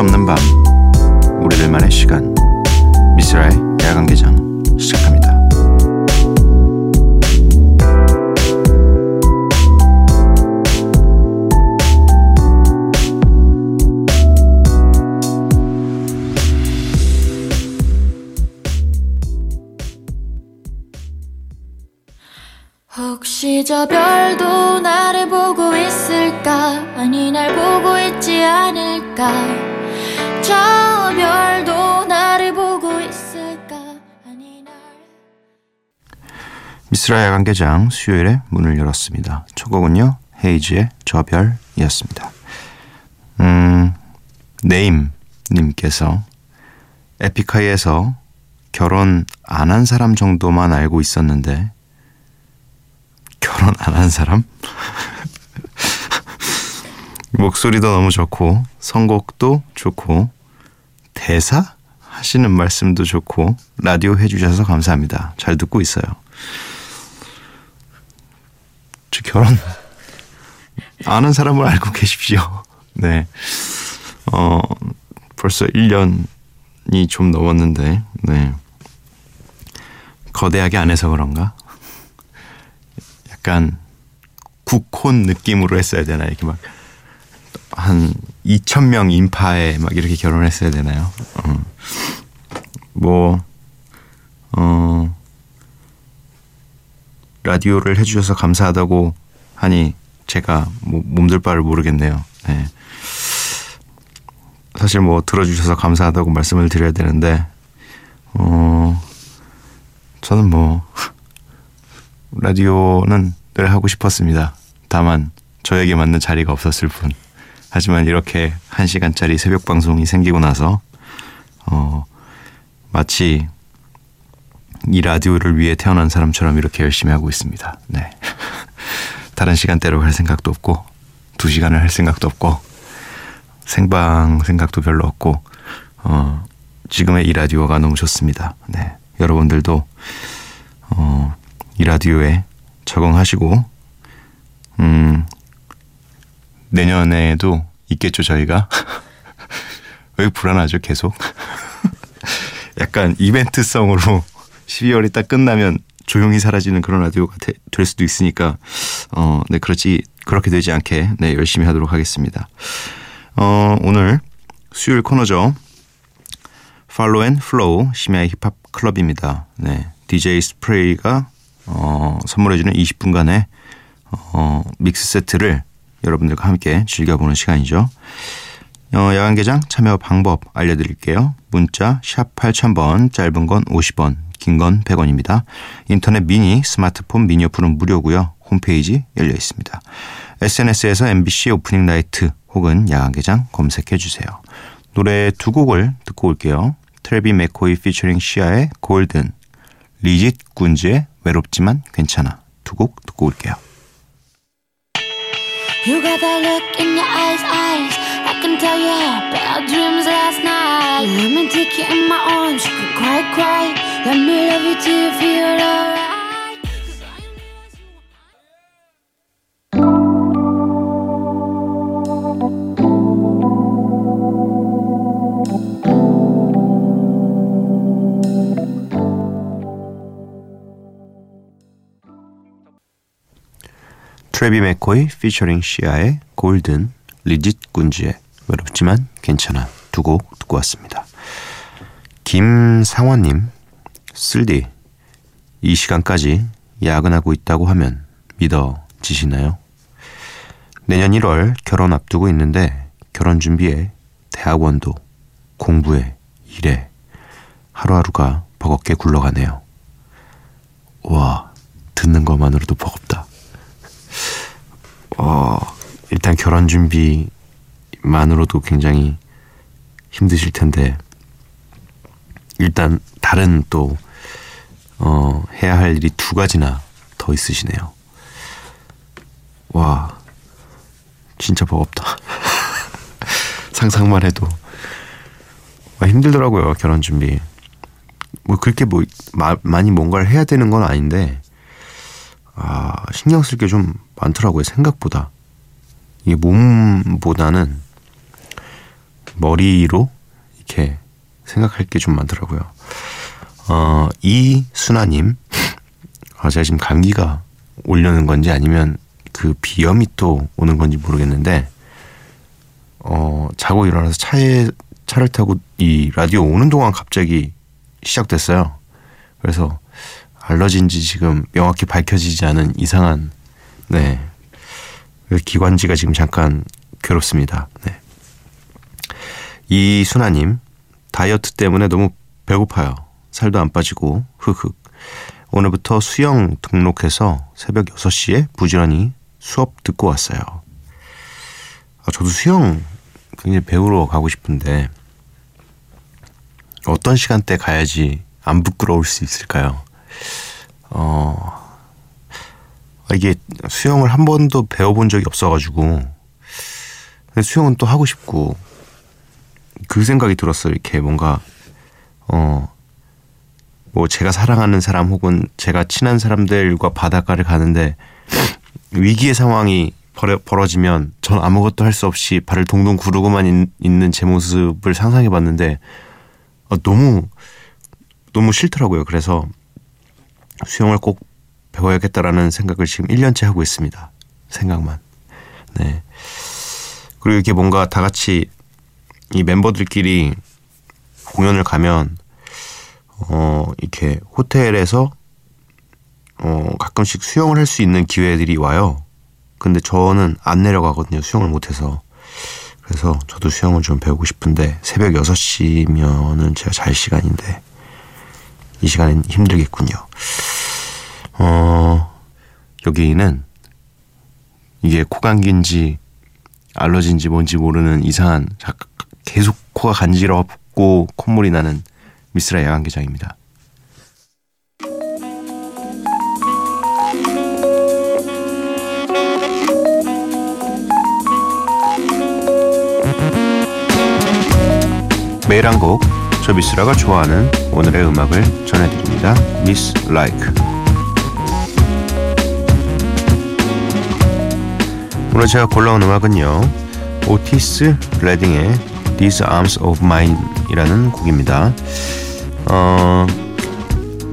없는 밤 우리들만의 시간. 미스라의 야간 개장 시작합니다. 혹시 저 별도 나를 보고 있을까? 아니 날 보고 있지 않을까 저 별도 나를 보고 있을까 아니 날 미스라 야간개장 수요일에 문을 열었습니다. 첫 곡은요 헤이즈의 저 별이었습니다. 음 네임 님께서 에픽하이에서 결혼 안 한 사람 정도만 알고 있었는데 결혼 안 한 사람? 목소리도 너무 좋고 선곡도 좋고 대사 하시는 말씀도 좋고 라디오 해주셔서 감사합니다. 잘 듣고 있어요. 저 결혼 아는 사람을 알고 계십시오. 네. 어, 벌써 1년이 좀 넘었는데, 네. 거대하게 안 해서 그런가? 약간 국혼 느낌으로 했어야 되나? 이렇게 막 한 2,000명 인파에 막 이렇게 결혼했어야 되나요? 어. 뭐, 어, 라디오를 해주셔서 감사하다고 하니 제가 뭐 몸둘 바를 모르겠네요. 네. 사실 뭐 들어주셔서 감사하다고 말씀을 드려야 되는데, 어, 저는 뭐, 라디오는 늘 하고 싶었습니다. 다만, 저에게 맞는 자리가 없었을 뿐. 하지만 이렇게 한 시간짜리 새벽 방송이 생기고 나서, 어, 마치 이 라디오를 위해 태어난 사람처럼 이렇게 열심히 하고 있습니다. 네. 다른 시간대로 할 생각도 없고, 두 시간을 할 생각도 없고, 생방 생각도 별로 없고, 어, 지금의 이 라디오가 너무 좋습니다. 네. 여러분들도, 어, 이 라디오에 적응하시고, 음, 내년에도 있겠죠, 저희가. 왜 불안하죠, 계속? 약간 이벤트성으로 12월이 딱 끝나면 조용히 사라지는 그런 라디오가 되, 될 수도 있으니까, 어, 네, 그렇지, 그렇게 되지 않게, 네, 열심히 하도록 하겠습니다. 어, 오늘 수요일 코너죠. Follow and Flow 심야의 힙합 클럽입니다. 네. DJ 스프레이가 어, 선물해 주는 20분간의 어, mix set를 여러분들과 함께 즐겨보는 시간이죠. 어, 야간 개장 참여 방법 알려드릴게요. 문자 샵 8000번 짧은 건 50원 긴 건 100원입니다. 인터넷 미니 스마트폰 미니 어플은 무료고요. 홈페이지 열려 있습니다. SNS에서 MBC opening night 혹은 야간 개장 검색해 주세요. 노래 두 곡을 듣고 올게요. 트레비 맥코이 피처링 시아의 골든 리짓 군즈의 외롭지만 괜찮아 두 곡 듣고 올게요. You got that look in your eyes, eyes. I can tell you had bad dreams last night. Let me take you in my arms, you can cry, cry. Let me love you till you feel alright. 트레비 맥코이 피처링 시아의 골든 리짓 군즈의 외롭지만 괜찮아 두 곡 듣고 왔습니다. 김상원님 쓸디 이 시간까지 야근하고 있다고 하면 믿어지시나요? 내년 1월 결혼 앞두고 있는데 결혼 준비에 대학원도 공부에 일에 하루하루가 버겁게 굴러가네요. 와 듣는 것만으로도 버겁다. 어, 일단 결혼 준비만으로도 굉장히 힘드실 텐데, 일단 다른 또, 어, 해야 할 일이 두 가지나 더 있으시네요. 와, 진짜 버겁다. 상상만 해도. 와, 힘들더라고요, 결혼 준비. 뭐, 그렇게 뭐, 마, 많이 뭔가를 해야 되는 건 아닌데, 아, 신경 쓸 게 좀 많더라고요, 생각보다. 이게 몸보다는 머리로 이렇게 생각할 게 좀 많더라고요. 어, 이순아님, 아, 제가 지금 감기가 오려는 건지 아니면 그 비염이 또 오는 건지 모르겠는데, 어, 자고 일어나서 차에, 차를 타고 이 라디오 오는 동안 갑자기 시작됐어요. 그래서 알러지인지 지금 명확히 밝혀지지 않은 이상한, 네. 기관지가 지금 잠깐 괴롭습니다. 네. 이순아님, 다이어트 때문에 너무 배고파요. 살도 안 빠지고, 흑흑. 오늘부터 수영 등록해서 새벽 6시에 부지런히 수업 듣고 왔어요. 아, 저도 수영 굉장히 배우러 가고 싶은데, 어떤 시간대 가야지 안 부끄러울 수 있을까요? 어, 이게 수영을 한 번도 배워본 적이 없어가지고, 수영은 또 하고 싶고, 그 생각이 들었어요. 이렇게 뭔가 어 뭐 제가 사랑하는 사람 혹은 제가 친한 사람들과 바닷가를 가는데 위기의 상황이 벌어, 지면전 아무것도 할 수 없이 발을 동동 구르고만 있, 는제 모습을 상상해 봤는데 어, 너무 너무 싫더라고요. 그래서 수영을 꼭 배워야겠다라는 생각을 지금 1년째 하고 있습니다. 생각만. 네. 그리고 이렇게 뭔가 다 같이 이 멤버들끼리 공연을 가면 어 이렇게 호텔에서 어 가끔씩 수영을 할 수 있는 기회들이 와요. 근데 저는 안 내려가거든요. 수영을 못 해서. 그래서 저도 수영을 좀 배우고 싶은데 새벽 6시면은 제가 잘 시간인데 이 시간엔 힘들겠군요. 어 여기는 이게 코감기인지 알러지인지 뭔지 모르는 이상한 계속 코가 간지럽고 콧물이 나는 미스라 야간개장입니다. 매일 한 곡, 저 미스라가 좋아하는 오늘의 음악을 전해드립니다. 미스 라이크. 오늘 제가 골라온 음악은요. 오티스 레딩의 These Arms of Mine이라는 곡입니다. 어,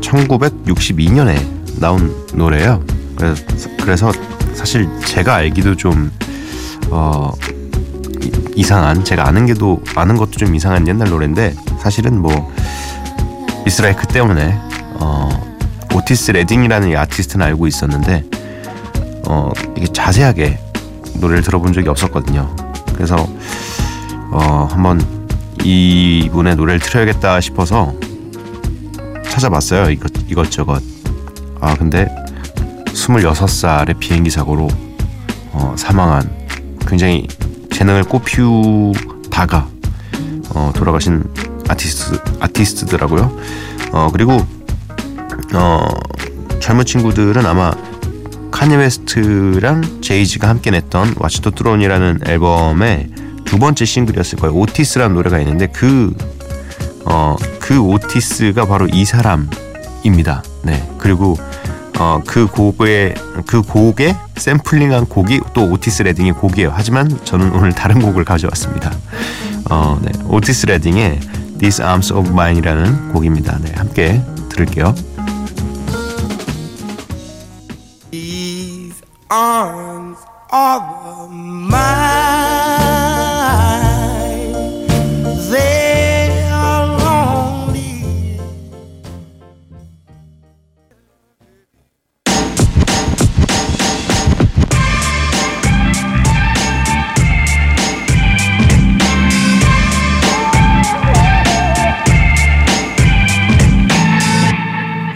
1962년에 나온 노래예요. 그래서, 그래서 사실 제가 알기도 좀 어, 이상한 제가 아는 게도 아는 것도 좀 이상한 옛날 노래인데 사실은 뭐 이스라이크 때문에 어, 오티스 레딩이라는 이 아티스트는 알고 있었는데 어, 이게 자세하게 노래를 들어본 적이 없었거든요. 그래서 어, 한번 이분의 노래를 틀어야겠다 싶어서 찾아봤어요. 이것, 이것저것. 아, 근데 26살의 비행기 사고로 어, 사망한 굉장히 재능을 꽃피우다가 어, 돌아가신 아티스트, 아티스트더라고요. 어, 그리고 어, 젊은 친구들은 아마 카니 웨스트랑 제이지가 함께 냈던 The Throne이라는 앨범에 두 번째 싱글이었을 거예요. 오티스라는 노래가 있는데 그, 어, 그 오티스가 바로 이 사람입니다. 네. 그리고 어, 그 곡의 그 곡에 샘플링한 곡이 또 오티스 레딩의 곡이에요. 하지만 저는 오늘 다른 곡을 가져왔습니다. 어, 네. 오티스 레딩의 These Arms of Mine이라는 곡입니다. 네, 함께 들을게요. Arms of mine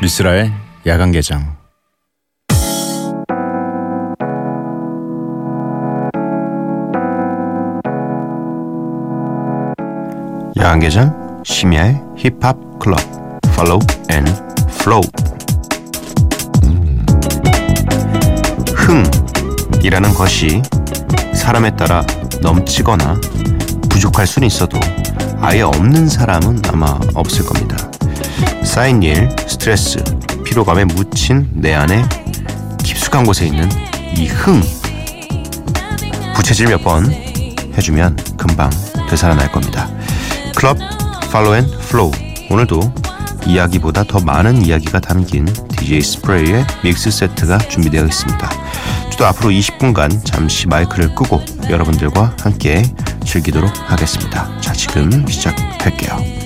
미스라의 야간 개장 야간 개장 심야의 힙합 클럽 Follow and Flow 흥이라는 것이 사람에 따라 넘치거나 부족할 수는 있어도 아예 없는 사람은 아마 없을 겁니다. 쌓인 일, 스트레스, 피로감에 묻힌 내 안에 깊숙한 곳에 있는 이 흥. 부채질 몇 번 해주면 금방 되살아날 겁니다. 클럽 Follow and Flow 오늘도 이야기보다 더 많은 이야기가 담긴 DJ 스프레이의 mix set가 준비되어 있습니다. 저도 앞으로 20분간 잠시 마이크를 끄고 여러분들과 함께 즐기도록 하겠습니다. 자, 지금 시작할게요.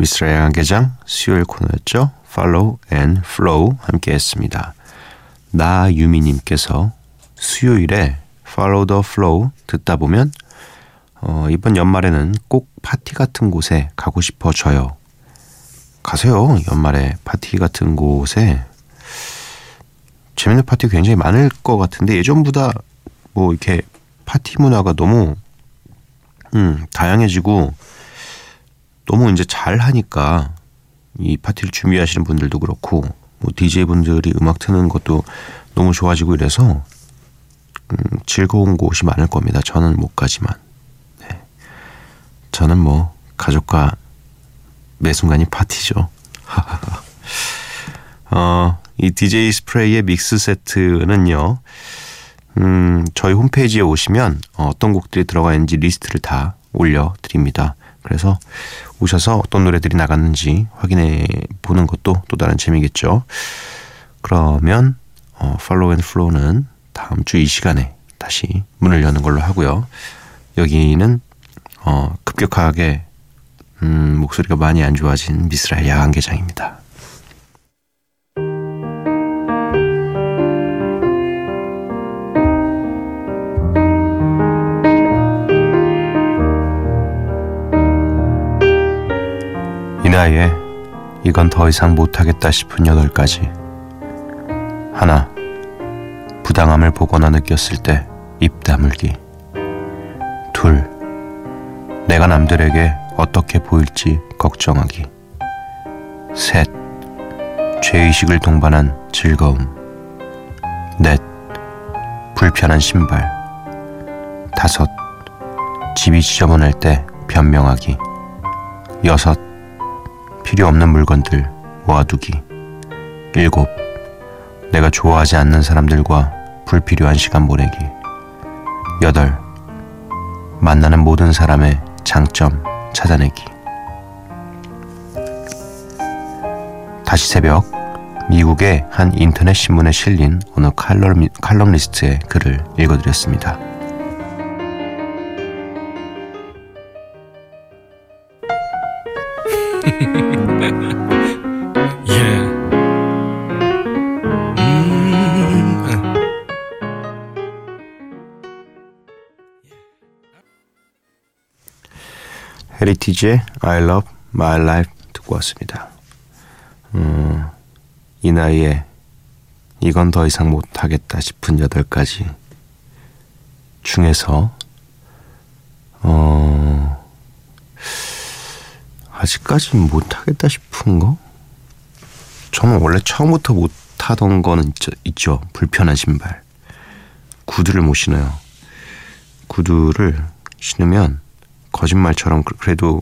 미스라의 양계장 수요일 코너였죠. Follow and Flow 함께 했습니다. 나유미님께서 수요일에 Follow the Flow 듣다 보면 어, 이번 연말에는 꼭 파티 같은 곳에 가고 싶어져요. 가세요. 연말에 파티 같은 곳에 재밌는 파티 굉장히 많을 것 같은데 예전보다 뭐 이렇게 파티 문화가 너무 음, 다양해지고 너무 이제 잘 하니까 이 파티를 준비하시는 분들도 그렇고 뭐 DJ 분들이 음악 트는 것도 너무 좋아지고 이래서 음, 즐거운 곳이 많을 겁니다. 저는 못 가지만 네. 저는 뭐 가족과 매 순간이 파티죠. 어, 이 DJ 스프레이의 믹스 세트는요. 음, 저희 홈페이지에 오시면 어떤 곡들이 들어가 있는지 리스트를 다 올려드립니다. 그래서 오셔서 어떤 노래들이 나갔는지 확인해 보는 것도 또 다른 재미겠죠. 그러면 어, Follow and Flow는 다음 주 이 시간에 다시 문을 여는 걸로 하고요. 여기는 어, 급격하게 음, 목소리가 많이 안 좋아진 미쓰라의 야간개장입니다. 나이에 이건 더 이상 못하겠다 싶은 여덟 가지. 하나, 부당함을 보거나 느꼈을 때 입 다물기. 둘, 내가 남들에게 어떻게 보일지 걱정하기. 셋, 죄의식을 동반한 즐거움. 넷, 불편한 신발. 다섯, 집이 지저분할 때 변명하기. 여섯, 필요 없는 물건들 모아두기. 일곱. 내가 좋아하지 않는 사람들과 불필요한 시간 보내기. 여덟. 만나는 모든 사람의 장점 찾아내기. 다시 새벽 미국의 한 인터넷 신문에 실린 어느 칼럼, 칼럼리스트의 글을 읽어드렸습니다. 헤리티지의 I Love My Life 듣고 왔습니다. 음, 이 나이에 이건 더 이상 못하겠다 싶은 여덟 가지 중에서 어, 아직까지 못하겠다 싶은 거? 저는 원래 처음부터 못하던 거는 있죠, 있죠. 불편한 신발. 구두를 못 신어요. 구두를 신으면 거짓말처럼 그래도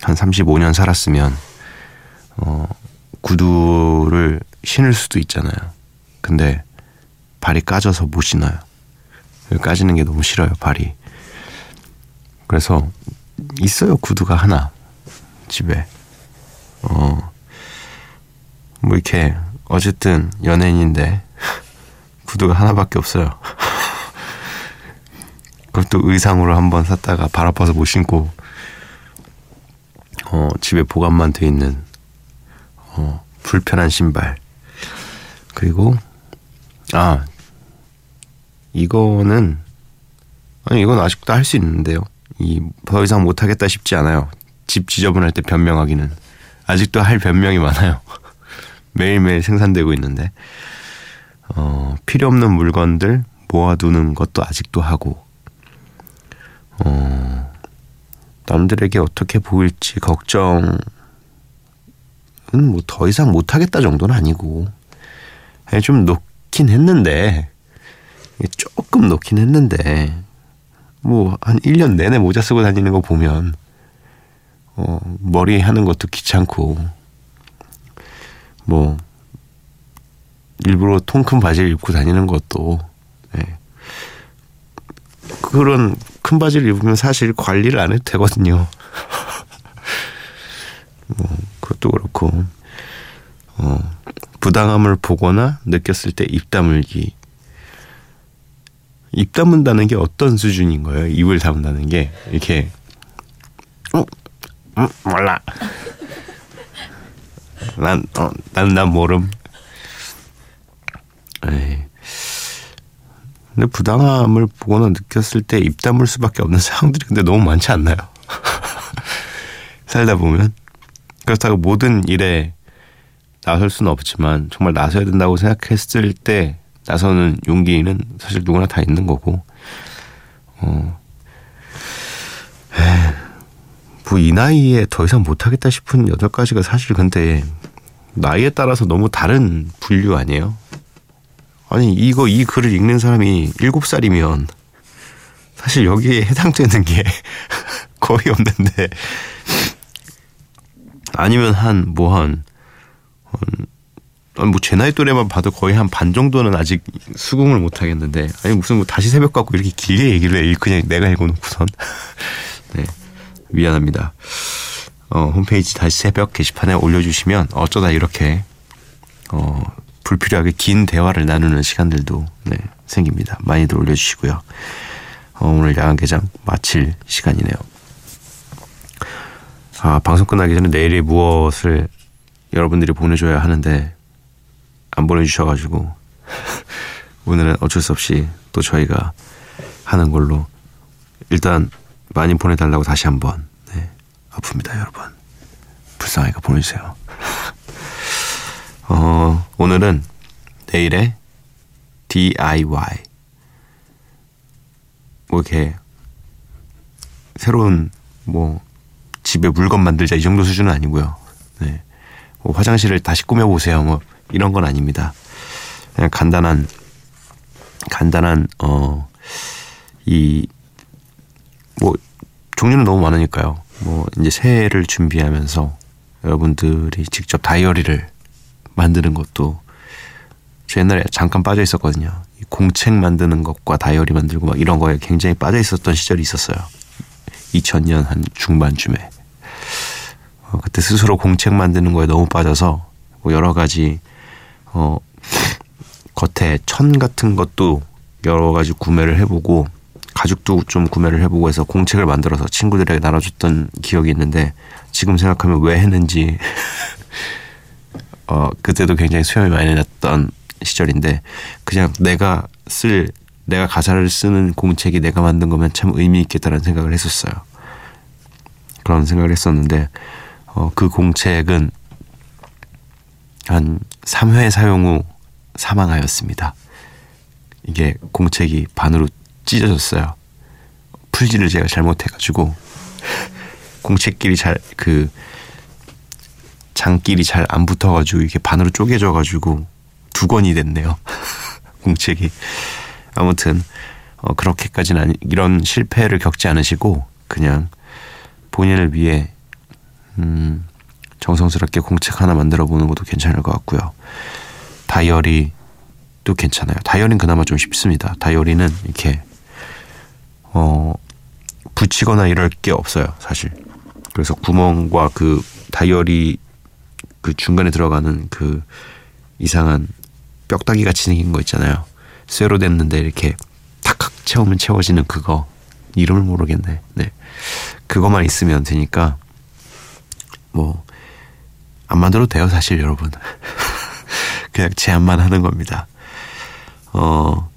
한 35년 살았으면 어 구두를 신을 수도 있잖아요. 근데 발이 까져서 못 신어요. 까지는 게 너무 싫어요, 발이. 그래서 있어요, 구두가 하나. 집에. 어, 뭐 이렇게, 어쨌든 연예인인데, 구두가 하나밖에 없어요. 그것도 의상으로 한번 샀다가 발 아파서 못 신고 어, 집에 보관만 돼 있는 어, 불편한 신발 그리고 아 이거는 아니 이건 아직도 할 수 있는데요. 이 더 이상 못 하겠다 싶지 않아요. 집 지저분할 때 변명하기는 아직도 할 변명이 많아요. 매일매일 생산되고 있는데 어, 필요 없는 물건들 모아두는 것도 아직도 하고 어, 남들에게 어떻게 보일지 걱정은 뭐 더 이상 못하겠다 정도는 아니고 좀 놓긴 했는데 조금 놓긴 했는데 뭐 한 1년 내내 모자 쓰고 다니는 거 보면 어, 머리 하는 것도 귀찮고 뭐 일부러 통 큰 바지를 입고 다니는 것도 네. 그런 큰 바지를 입으면 사실 관리를 안 해도 되거든요. 뭐 그것도 그렇고 어, 부당함을 보거나 느꼈을 때 입 다물기. 입 다문다는 게 어떤 수준인 거예요? 입을 다문다는 게 이렇게 어, 음, 몰라. 난, 어, 난, 난 모름. 에이. 근데 부당함을 보거나 느꼈을 때 입 다물 수밖에 없는 상황들이 근데 너무 많지 않나요? 살다 보면. 그렇다고 모든 일에 나설 수는 없지만 정말 나서야 된다고 생각했을 때 나서는 용기는 사실 누구나 다 있는 거고 어. 뭐이 나이에 더 이상 못하겠다 싶은 여덟 가지가 사실 근데 나이에 따라서 너무 다른 분류 아니에요? 아니 이거 이 글을 읽는 사람이 일곱 살이면 사실 여기에 해당되는 게 거의 없는데. 아니면 한 뭐한 뭐제 나이 또래만 봐도 거의 한 반 정도는 아직 수긍을 못 하겠는데. 아니 무슨 뭐 다시 새벽 갖고 이렇게 길게 얘기를 해. 그냥 내가 읽어놓고선. 네 미안합니다. 어, 홈페이지 다시 새벽 게시판에 올려주시면 어쩌다 이렇게 어, 불필요하게 긴 대화를 나누는 시간들도 네, 생깁니다. 많이들 올려주시고요. 어, 오늘 야간 개장 마칠 시간이네요. 아, 방송 끝나기 전에 내일이 무엇을 여러분들이 보내줘야 하는데 안 보내주셔가지고 오늘은 어쩔 수 없이 또 저희가 하는 걸로 일단 많이 보내달라고 다시 한번 네, 아픕니다 여러분 불쌍하니까 보내주세요 어, 오늘은 내일의 DIY 뭐 이렇게 새로운 뭐 집에 물건 만들자 이 정도 수준은 아니고요 네. 뭐 화장실을 다시 꾸며 보세요 뭐 이런 건 아닙니다 그냥 간단한 간단한 어 이 뭐 종류는 너무 많으니까요. 뭐 이제 새해를 준비하면서 여러분들이 직접 다이어리를 만드는 것도 저 옛날에 잠깐 빠져 있었거든요. 공책 만드는 것과 다이어리 만들고 막 이런 거에 굉장히 빠져 있었던 시절이 있었어요. 2000년 한 중반쯤에. 어, 그때 스스로 공책 만드는 거에 너무 빠져서 뭐 여러 가지 어 겉에 천 같은 것도 여러 가지 구매를 해보고 가죽도 좀 구매를 해보고 해서 공책을 만들어서 친구들에게 나눠줬던 기억이 있는데 지금 생각하면 왜 했는지 어 그때도 굉장히 수염이 많이 났던 시절인데 그냥 내가 쓸 내가 가사를 쓰는 공책이 내가 만든 거면 참 의미 있겠다는 생각을 했었어요. 그런 생각을 했었는데 어, 그 공책은 한 3회 사용 후 사망하였습니다. 이게 공책이 반으로 찢어졌어요. 풀지를 제가 잘못해가지고 공책끼리 잘 그 장끼리 잘 안 붙어가지고 이게 반으로 쪼개져가지고 두 권이 됐네요. 공책이 아무튼 어, 그렇게까지는 아니 이런 실패를 겪지 않으시고 그냥 본인을 위해 음, 정성스럽게 공책 하나 만들어 보는 것도 괜찮을 것 같고요. 다이어리도 괜찮아요. 다이어리는 그나마 좀 쉽습니다. 다이어리는 이렇게 어, 붙이거나 이럴 게 없어요, 사실. 그래서 구멍과 그 다이어리 그 중간에 들어가는 그 이상한 뼈다귀 같이 생긴 거 있잖아요. 쇠로 됐는데 이렇게 탁탁 채우면 채워지는 그거. 이름을 모르겠네. 네. 그것만 있으면 되니까 뭐 안 만들어도 돼요, 사실 여러분. 그냥 제안만 하는 겁니다. 어,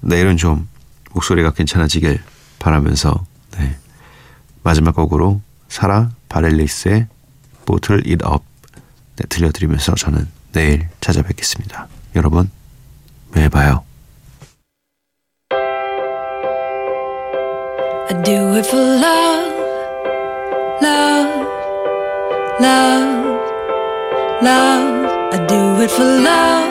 내일은 좀 목소리가 괜찮아지길 바라면서 네. 마지막 곡으로 사라 바렐리스의 보틀 잇업 네, 들려드리면서 저는 내일 찾아뵙겠습니다. 여러분, 매일 봐요. I do it for love, love, love, love. I do it for love.